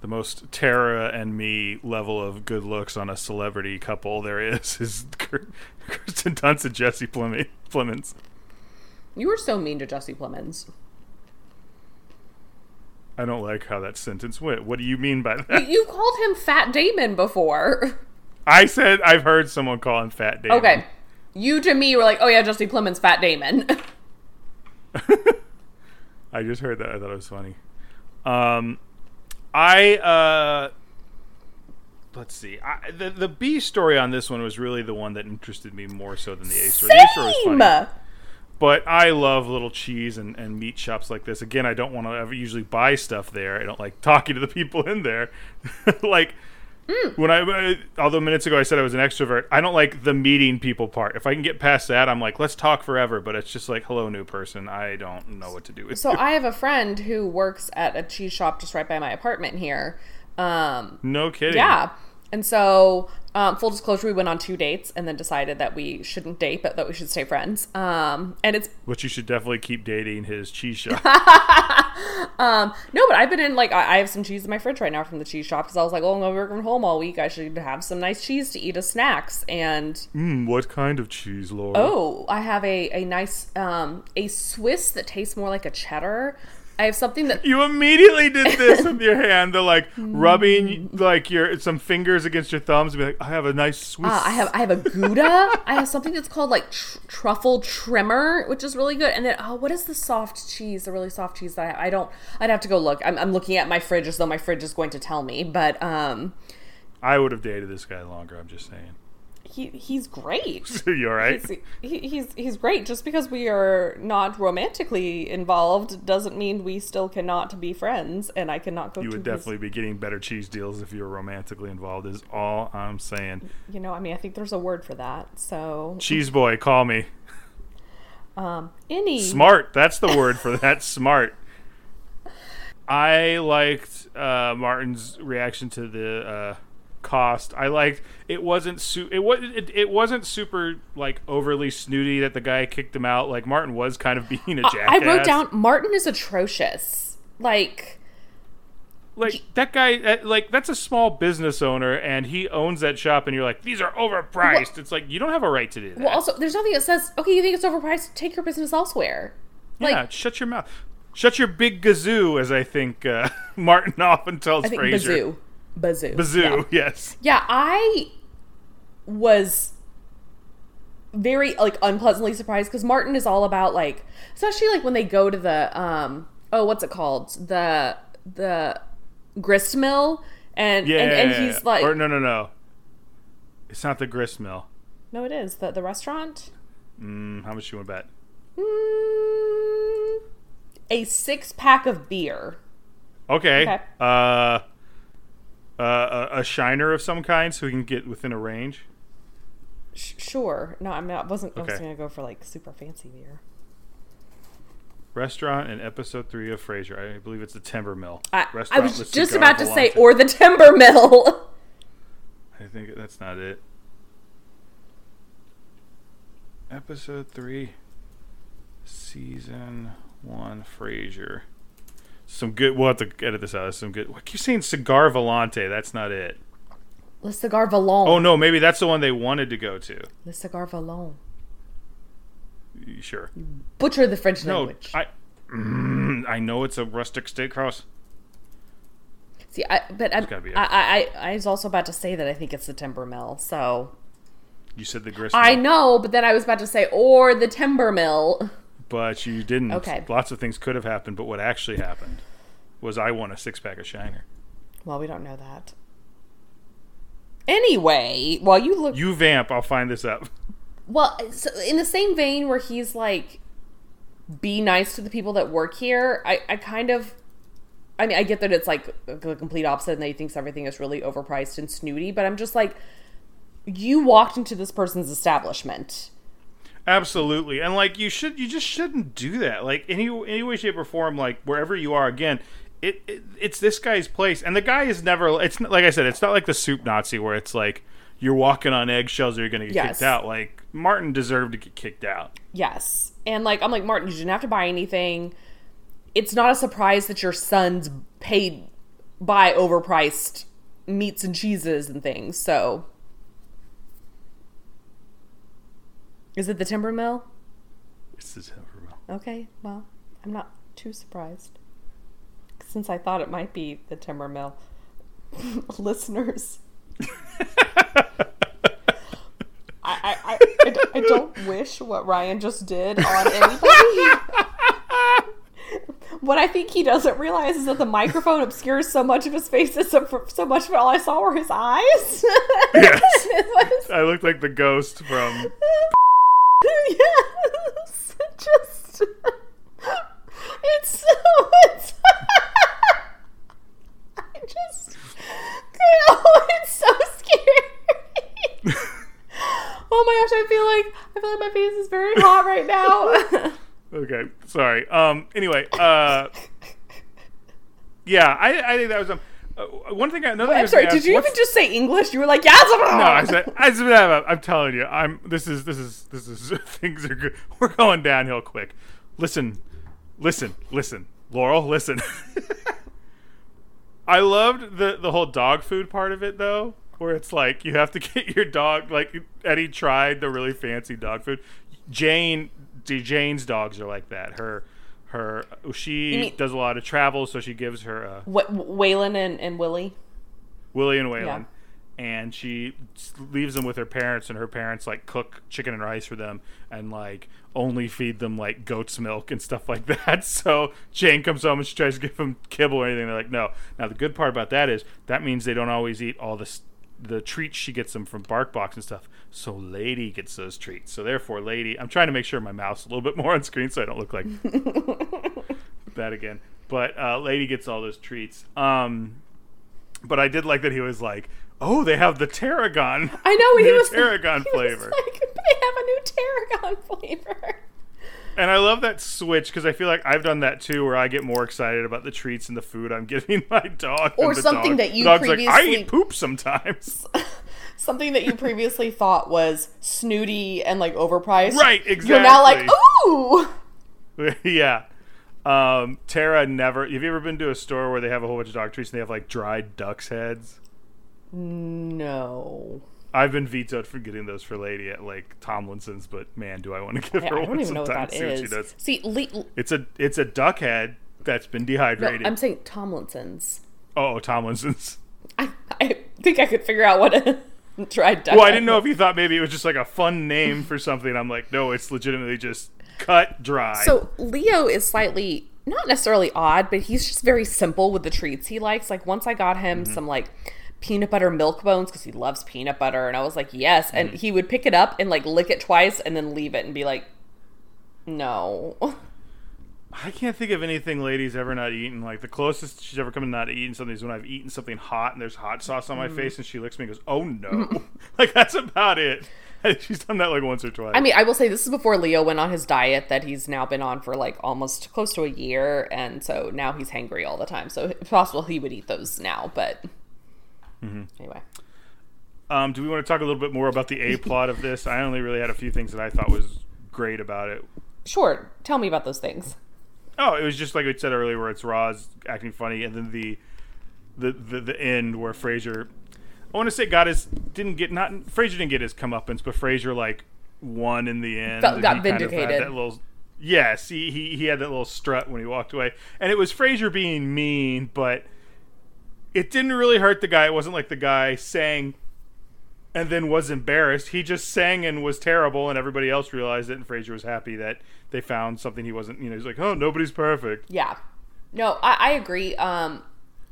the most Tara and me level of good looks on a celebrity couple there is is Kirsten Dunst and Jesse Plemons. You were so mean to Jesse Plemons. I don't like how that sentence went. What do you mean by that? You called him Fat Damon before. I said I've heard someone call him Fat Damon. Okay. You to me were like, oh yeah, Jesse Plemons, Fat Damon. I just heard that. I thought it was funny. Um, I uh, let's see. I, the the B story on this one was really the one that interested me more so than the A story. The A story was Same. funny. But I love little cheese and, and meat shops like this. Again, I don't want to ever usually buy stuff there. I don't like talking to the people in there. like when I, uh, although minutes ago I said I was an extrovert, I don't like the meeting people part. If I can get past that, I'm like, let's talk forever. But it's just like, hello, new person. I don't know what to do with so you. I have a friend who works at a cheese shop just right by my apartment here. Um, no kidding. yeah. And so um, full disclosure, we went on two dates and then decided that we shouldn't date, but that we should stay friends. Um, and it's which you should definitely keep dating his cheese shop. um, no, but I've been in like I, I have some cheese in my fridge right now from the cheese shop because I was like, oh, I'm working from home all week. I should have some nice cheese to eat as snacks. And mm, what kind of cheese, Laura? oh, I have a a nice um, a Swiss that tastes more like a cheddar. I have something that You immediately did this with your hand. They're like rubbing like your some fingers against your thumbs and be like, I have a nice Swiss. Uh, I have I have a Gouda. I have something that's called like tr- Truffle Tremor, which is really good. And then oh, what is the soft cheese? The really soft cheese that I. I don't. I'd have to go look. I'm, I'm looking at my fridge as though my fridge is going to tell me. But um, I would have dated this guy longer. I'm just saying. He he's great. you all right? He's, he, he's he's great. Just because we are not romantically involved doesn't mean we still cannot be friends. And I cannot go. You would his- definitely be getting better cheese deals if you were romantically involved. Is all I'm saying. you know, I mean, I think there's a word for that. So Cheese boy, call me. um, any Smart. That's the word for that. Smart. I liked uh, Martin's reaction to the uh, cost. I liked it wasn't su- it was it, it wasn't super like overly snooty that the guy kicked him out. Like Martin was kind of being a jackass. I wrote down Martin is atrocious. Like. like that guy. uh, Like that's a small business owner, and he owns that shop. And you're like, these are overpriced. it's like you don't have a right to do that. Well, also, there's nothing that says, okay, you think it's overpriced? Take your business elsewhere. Like, yeah, shut your mouth. Shut your big gazoo, as I think uh, Martin often tells I think Frasier. bazoo, bazoo, Bazoo, Yeah. yes. Yeah, I was very like unpleasantly surprised because Martin is all about like, especially like when they go to the um oh what's it called the the grist mill and Yeah, and, and he's like or no, no, no. It's not the grist mill. no it is the the restaurant Mm, how much you want to bet? mm, a six pack of beer Okay. Okay. Uh, uh, a, a shiner of some kind, so we can get within a range. Sh- sure no I'm not wasn't I was gonna go for like super fancy beer. Restaurant in episode three of Frasier. I believe it's the Timber Mill. I, I was just about to say, volante. or the timber mill. I think that's not it. Episode three, season one, Frasier. Some good. We'll have to edit this out. Some good. I keep saying cigar volante. That's not it. Le Cigar Vallon. Oh no, maybe that's the one they wanted to go to. Le Cigar Vallon. You Sure. Butcher the French No, language. I. Mm, I know it's a rustic steakhouse. See, I, but. I, I, I, I was also about to say that I think it's the timber mill. So You said the grist. I mill, know, but then I was about to say, or the timber mill. but you didn't. Okay. Lots of things could have happened, but what actually happened was I won a six pack of Shiner. Well, we don't know that. Anyway, while you look, You vamp. I'll find this up. well, so in the same vein where he's like, be nice to the people that work here. I, I kind of, I mean, I get that it's like the complete opposite, and that he thinks everything is really overpriced and snooty. But I'm just like, you walked into this person's establishment. Absolutely, and like you should, you just shouldn't do that. Like any any way, shape, or form. Like wherever you are, again, it, it it's this guy's place, and the guy is never. It's like I said, it's not like the soup Nazi where it's like you're walking on eggshells or you're going to get Yes. kicked out. Like Martin deserved to get kicked out. Yes. And like I'm like, Martin, you didn't have to buy anything. It's not a surprise that your sons paid by overpriced meats and cheeses and things. So Is it the timber mill? It's the Timber Mill. Okay, well, I'm not too surprised. Since I thought it might be the timber mill. Listeners. I I I don't wish what Ryan just did on anybody. what I think he doesn't realize is that the microphone obscures so much of his face that so, so much of it all I saw were his eyes. Yes. Was- I looked like the ghost from. yes. Just it's so it's I just oh it's so scary. oh my gosh, I feel like I feel like my face is very hot right now. Okay, sorry. Um. Anyway. Uh. Yeah, I I think that was um. Uh, one thing I another thing I I'm sorry. gonna Did ask, you even just say English? You were like, yes. No, I said, I said, I'm telling you, I'm. This is this is this is things are good. We're going downhill quick. Listen, listen, listen, Laurel, listen. I loved the the whole dog food part of it though, where it's like you have to get your dog. Like Eddie tried the really fancy dog food. Jane, Jane's dogs are like that. Her. Her, she mean- does a lot of travel, so she gives her uh, What, Waylon and, and Willie. Willie and Waylon. Yeah. And she leaves them with her parents, and her parents like cook chicken and rice for them, and like only feed them like goat's milk and stuff like that. So Jane comes home and she tries to give them kibble or anything. They're like, no. Now the good part about that is that means they don't always eat all the s- the treats she gets them from BarkBox and stuff. So Lady gets those treats. So therefore, Lady, I'm trying to make sure my mouth's a little bit more on screen so I don't look like that again. But uh, Lady gets all those treats. Um, but I did like that he was like, "Oh, they have the tarragon." I know he was tarragon he was flavor, like, they have a new tarragon flavor. And I love that switch because I feel like I've done that too, where I get more excited about the treats and the food I'm giving my dog, Or something dog. that you the dog's like, I previously- eat poop sometimes. Something that you previously thought was snooty and like overpriced. Right, exactly. You're now like, ooh. yeah. Um, Tara never. Have you ever been to a store where they have a whole bunch of dog treats and they have like dried duck's heads? No. I've been vetoed for getting those for Lady at like Tomlinson's, but man, do I want to give I, her I one don't even know what that See what she does. See, Le- It's a it's a duck head that's been no, dehydrated. I'm saying Tomlinson's. oh, Tomlinson's. I, I think I could figure out what a dried duck. Well, I didn't know if you thought maybe it was just like a fun name for something. I'm like, no, it's legitimately just cut dry. So Leo is slightly not necessarily odd, but he's just very simple with the treats he likes. Like once I got him Mm-hmm. some like peanut butter milk bones because he loves peanut butter, and I was like, yes, and Mm-hmm. he would pick it up and like lick it twice and then leave it and be like, no. I can't think of anything Lady's ever not eaten. Like the closest she's ever come to not eating something is when I've eaten something hot and there's hot sauce on my Mm. face and she licks me and goes, "Oh no!" like that's about it. She's done that like once or twice. I mean, I will say this is before Leo went on his diet that he's now been on for like almost close to a year, and so now he's hangry all the time. So it's possible he would eat those now, but Mm-hmm. anyway. Um, do we want to talk a little bit more about the A plot of this? I only really had a few things that I thought was great about it. Sure, tell me about those things. Oh, it was just like we said earlier, where it's Roz acting funny, and then the the the, the end where Frasier. I want to say got his didn't get not Frasier didn't get his comeuppance, but Frasier like won in the end. Felt- got he kind of vindicated. that little, yes, he, he he had that little strut when he walked away, and it was Frasier being mean, but it didn't really hurt the guy. It wasn't like the guy sang and then was embarrassed. He just sang and was terrible, and everybody else realized it. And Frasier was happy that they found something he wasn't. You know, he's like, "Oh, nobody's perfect." Yeah. No, I, I agree. Um,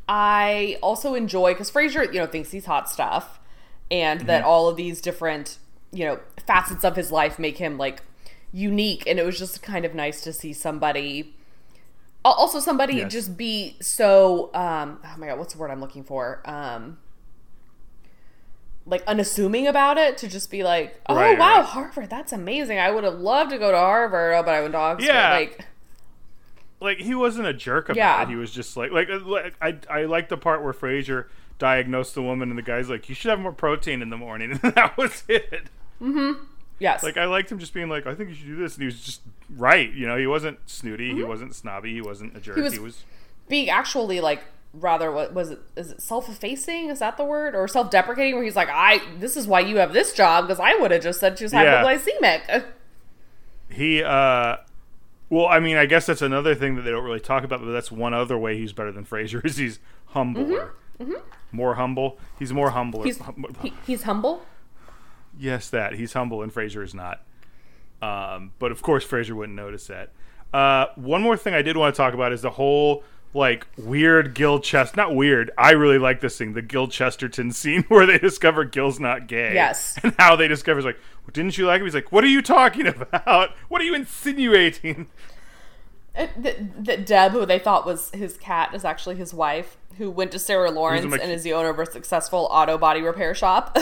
I also enjoy because Frasier, you know, thinks he's hot stuff, and that Mm-hmm. all of these different, you know, facets of his life make him like unique. And it was just kind of nice to see somebody, also somebody Yes. just be so. Um, oh my god, what's the word I'm looking for? Um, like unassuming about it to just be like, oh Right, wow, right. Harvard, that's amazing. I would have loved to go to Harvard. Oh, but I went to Oxford. Yeah. Like, like he wasn't a jerk about Yeah. it. He was just like like, like I I like the part where Frasier diagnosed the woman and the guy's like, "You should have more protein in the morning," and that was it. Yes. Like I liked him just being like, "I think you should do this," and he was just right. You know, he wasn't snooty, Mm-hmm. he wasn't snobby, he wasn't a jerk. was- he was being actually like rather what was it is it self-effacing is that the word or self-deprecating where he's like i this is why you have this job because i would have just said she was Yeah. hypoglycemic he uh well i mean i guess that's another thing that they don't really talk about but that's one other way he's better than frasier is he's humbler more humble he's more humble Mm-hmm. he's he, he's humble yes that he's humble and Frasier is not um but of course Frasier wouldn't notice that uh one more thing i did want to talk about is the whole like weird Gil Chest, not weird. I really like this thing, the Gil Chesterton scene where they discover Gil's not gay. Yes. and how they discover is like, well, didn't you like him? He's like, what are you talking about? What are you insinuating? That, deb who they thought was his cat is actually his wife who went to sarah lawrence and is the owner of a successful auto body repair shop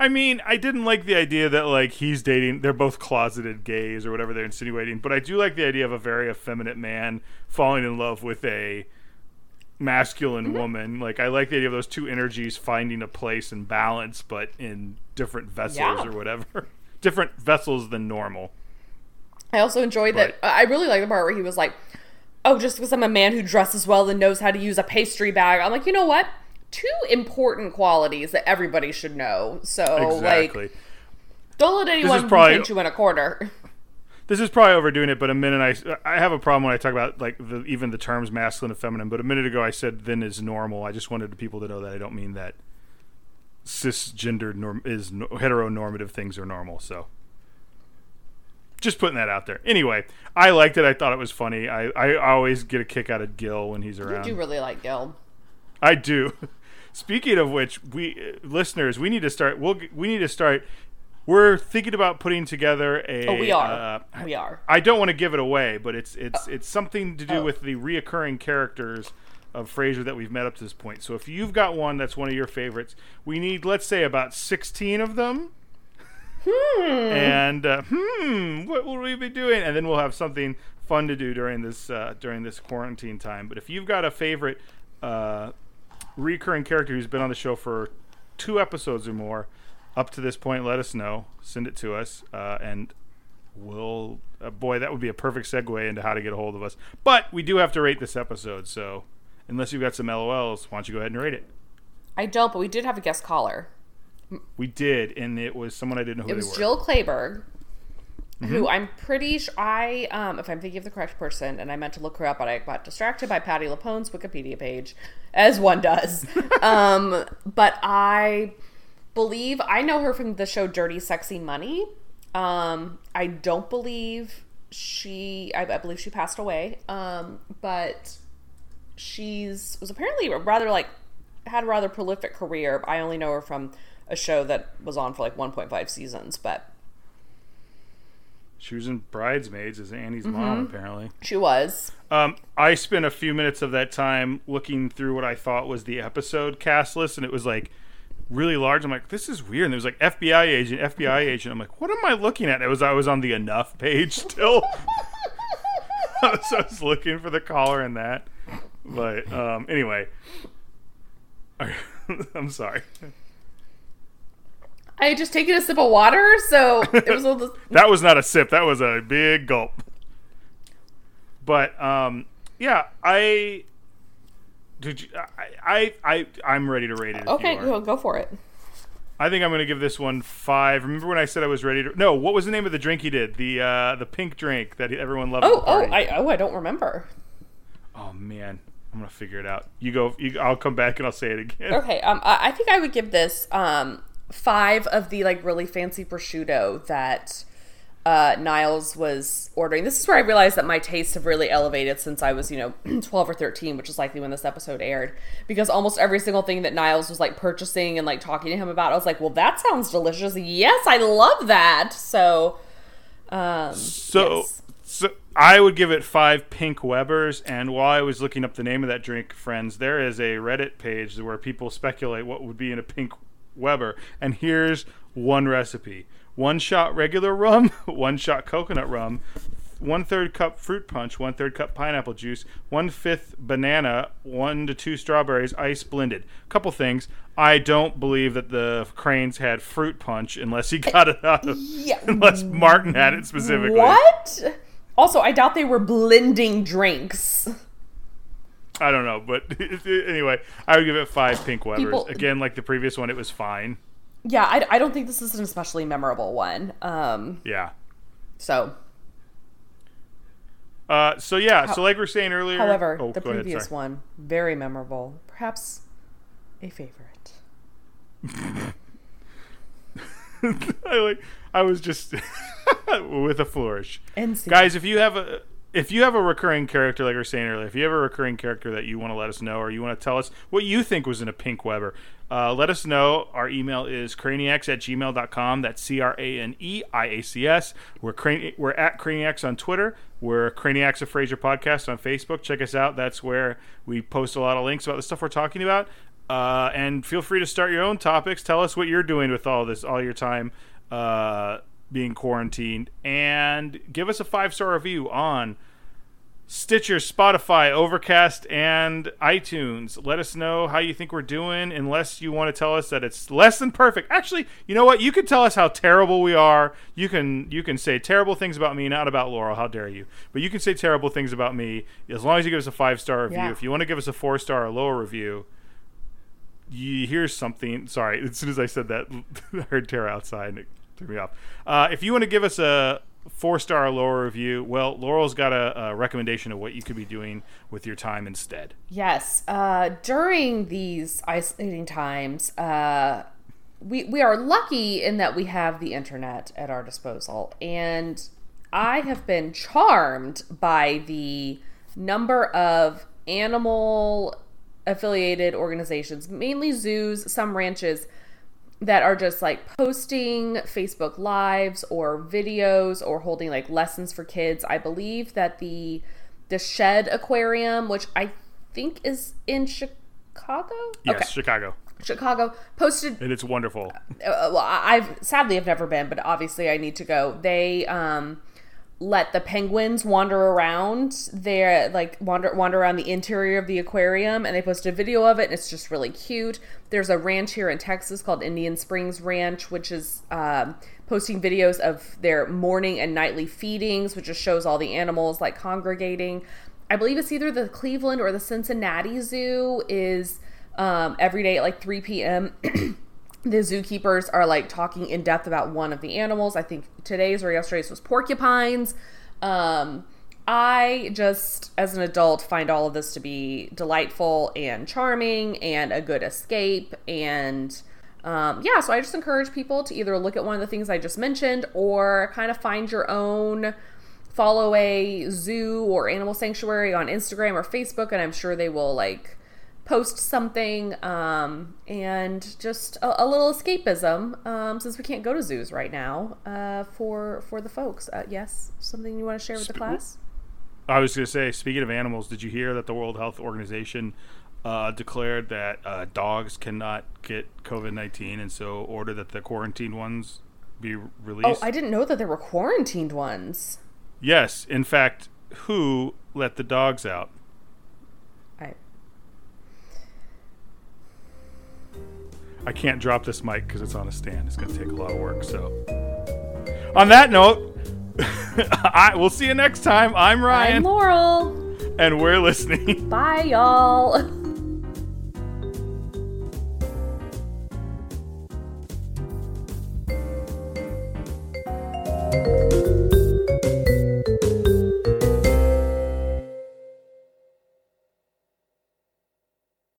I mean, I didn't like the idea that like he's dating. They're both closeted gays or whatever they're insinuating. But I do like the idea of a very effeminate man falling in love with a masculine mm-hmm. woman. Like I like the idea of those two energies finding a place and balance, but in different vessels Yeah. or whatever. different vessels than normal. I also enjoyed that. I really like the part where he was like, "Oh, just because I'm a man who dresses well and knows how to use a pastry bag." I'm like, you know what? Two important qualities that everybody should know. So, exactly. like, don't let anyone probably- paint you in a corner. this is probably overdoing it, but a minute I I have a problem when I talk about like the, even the terms masculine and feminine. But a minute ago I said then is normal. I just wanted people to know that I don't mean that cisgendered norm is no, heteronormative things are normal. So just putting that out there. Anyway, I liked it. I thought it was funny. I, I always get a kick out of Gil when he's around. do really like Gil. I do. Speaking of which, we uh, listeners, we need to start. We'll we need to start. We're thinking about putting together a. Oh, we are. Uh, we are. I don't want to give it away, but it's it's it's something to do Oh. with the reoccurring characters of Frasier that we've met up to this point. So if you've got one that's one of your favorites, we need let's say about sixteen of them. Hmm. And uh, hmm, what will we be doing? And then we'll have something fun to do during this uh, during this quarantine time. But if you've got a favorite uh, recurring character who's been on the show for two episodes or more up to this point, let us know. Send it to us, uh, and we'll. Uh, boy, that would be a perfect segue into how to get a hold of us. But we do have to rate this episode, so unless you've got some LOLs, why don't you go ahead and rate it? I don't, but we did have a guest caller. We did, and it was someone I didn't know who It was. Jill Clayburgh, Mm-hmm. who I'm pretty sure I, um, if I'm thinking of the correct person, and I meant to look her up, but I got distracted by Patti LuPone's Wikipedia page, as one does. um, but I believe I know her from the show Dirty Sexy Money. Um, I don't believe she, I, I believe she passed away. Um, but she's was apparently rather like had a rather prolific career. I only know her from a show that was on for like 1.5 seasons, but She was in Bridesmaids as Annie's Mm-hmm. mom, apparently. she was. Um, I spent a few minutes of that time looking through what I thought was the episode cast list, and it was like really large. I'm like, this is weird. And there was like FBI agent, FBI agent. I'm like, what am I looking at? It was I was on the enough page still. so I was looking for the caller in that. But um, anyway, I'm sorry. I had just taken a sip of water, so it was a little. That was not a sip. That was a big gulp. But um, yeah, I did. You, I, I I I'm ready to rate it. Okay, are. go, for it. I think I'm going to give this one five. Remember when I said I was ready to? No, what was the name of the drink he did? The uh, the pink drink that everyone loved. Oh, oh. I oh, I don't remember. oh man, I'm gonna figure it out. You go. You, I'll come back and I'll say it again. Okay, um, I I think I would give this um five of the like really fancy prosciutto that uh, Niles was ordering. This is where I realized that my tastes have really elevated since I was, you know, 12 or 13, which is likely when this episode aired. Because almost every single thing that Niles was like purchasing and like talking to him about, I was like, well, that sounds delicious. Yes, I love that. So, um, So, yes. so I would give it five pink Webers. And while I was looking up the name of that drink, friends, there is a Reddit page where people speculate what would be in a pink Weber. And here's one recipe: one shot regular rum, one shot coconut rum. One third cup fruit punch, one third cup pineapple juice, one fifth banana, one to two strawberries, ice blended. Couple things. I don't believe that the Cranes had fruit punch unless he got it out of, Yeah. unless Martin had it specifically. what? Also, I doubt they were blending drinks. I don't know, but anyway, I would give it five pink Webers. People- Again, like the previous one, it was fine. Yeah, I, I don't think this is an especially memorable one. Um, Yeah. so, Uh, so yeah, so like we were saying earlier. however, oh, the go ahead, previous one, very memorable. Perhaps a favorite. I like. I was just with a flourish. And see. Guys, if you have a if you have a recurring character, like we were saying earlier, if you have a recurring character that you want to let us know, or you want to tell us what you think was in a pink Weber, uh, let us know. Our email is craniacs at gmail.com. That's C R A N E I A C S. We're, Crani- we're at Craniacs on Twitter. We're Craniacs of Frasier Podcast on Facebook. Check us out. That's where we post a lot of links about the stuff we're talking about. Uh, and feel free to start your own topics. Tell us what you're doing with all this, all your time uh, being quarantined, and give us a five star review on Stitcher, Spotify, Overcast, and iTunes. Let us know how you think we're doing, unless you want to tell us that it's less than perfect. Actually, you know what? You can tell us how terrible we are. You can you can say terrible things about me, not about Laurel. How dare you? But you can say terrible things about me as long as you give us a five star review. Yeah. If you want to give us a four star or lower review, you here's something. Sorry, as soon as I said that, I heard Tara outside threw me off. Uh, if you want to give us a four star lower review, well, Laurel's got a, a recommendation of what you could be doing with your time instead. Yes. Uh, during these isolating times, uh, we we are lucky in that we have the internet at our disposal, and I have been charmed by the number of animal affiliated organizations, mainly zoos, some ranches that are just like posting Facebook lives or videos or holding like lessons for kids. I believe that the the Shedd Aquarium, which I think is in Chicago, Yes, Chicago, Chicago, posted and it's wonderful. uh, well, I've sadly have never been, but obviously I need to go. They um let the penguins wander around there like wander wander around the interior of the aquarium and they posted a video of it and it's just really cute. There's a ranch here in texas called indian springs ranch which is um, posting videos of their morning and nightly feedings which just shows all the animals like congregating. I believe it's either the cleveland or the cincinnati zoo is um, every day at like 3 p.m the zookeepers are like talking in depth about one of the animals. I think today's or yesterday's was porcupines. Um, I just, as an adult, find all of this to be delightful and charming and a good escape. And um, yeah, so I just encourage people to either look at one of the things I just mentioned or kind of find your own follow a zoo or animal sanctuary on Instagram or Facebook, and I'm sure they will like post something um, and just a, a little escapism um, since we can't go to zoos right now uh, for for the folks. Uh, yes, something you want to share with the class? I was going to say, speaking of animals, did you hear that the World Health Organization uh, declared that uh, dogs cannot get COVID nineteen, and so ordered that the quarantined ones be released? Oh? I didn't know that there were quarantined ones. yes, in fact, who let the dogs out? I can't drop this mic because it's on a stand. It's going to take a lot of work. So, on that note, I, we'll see you next time. I'm Ryan. I'm Laurel. And we're listening. Bye, y'all.